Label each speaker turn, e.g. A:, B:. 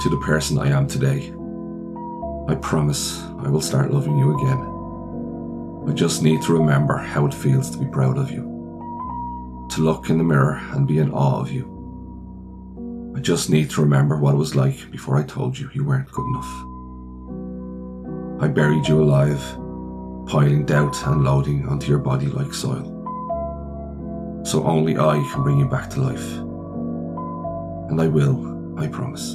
A: To the person I am today, I promise I will start loving you again. I just need to remember how it feels to be proud of you, to look in the mirror and be in awe of you. I just need to remember what it was like before I told you you weren't good enough. I buried you alive, piling doubt and loading onto your body like soil. So only I can bring you back to life. And I will, I promise.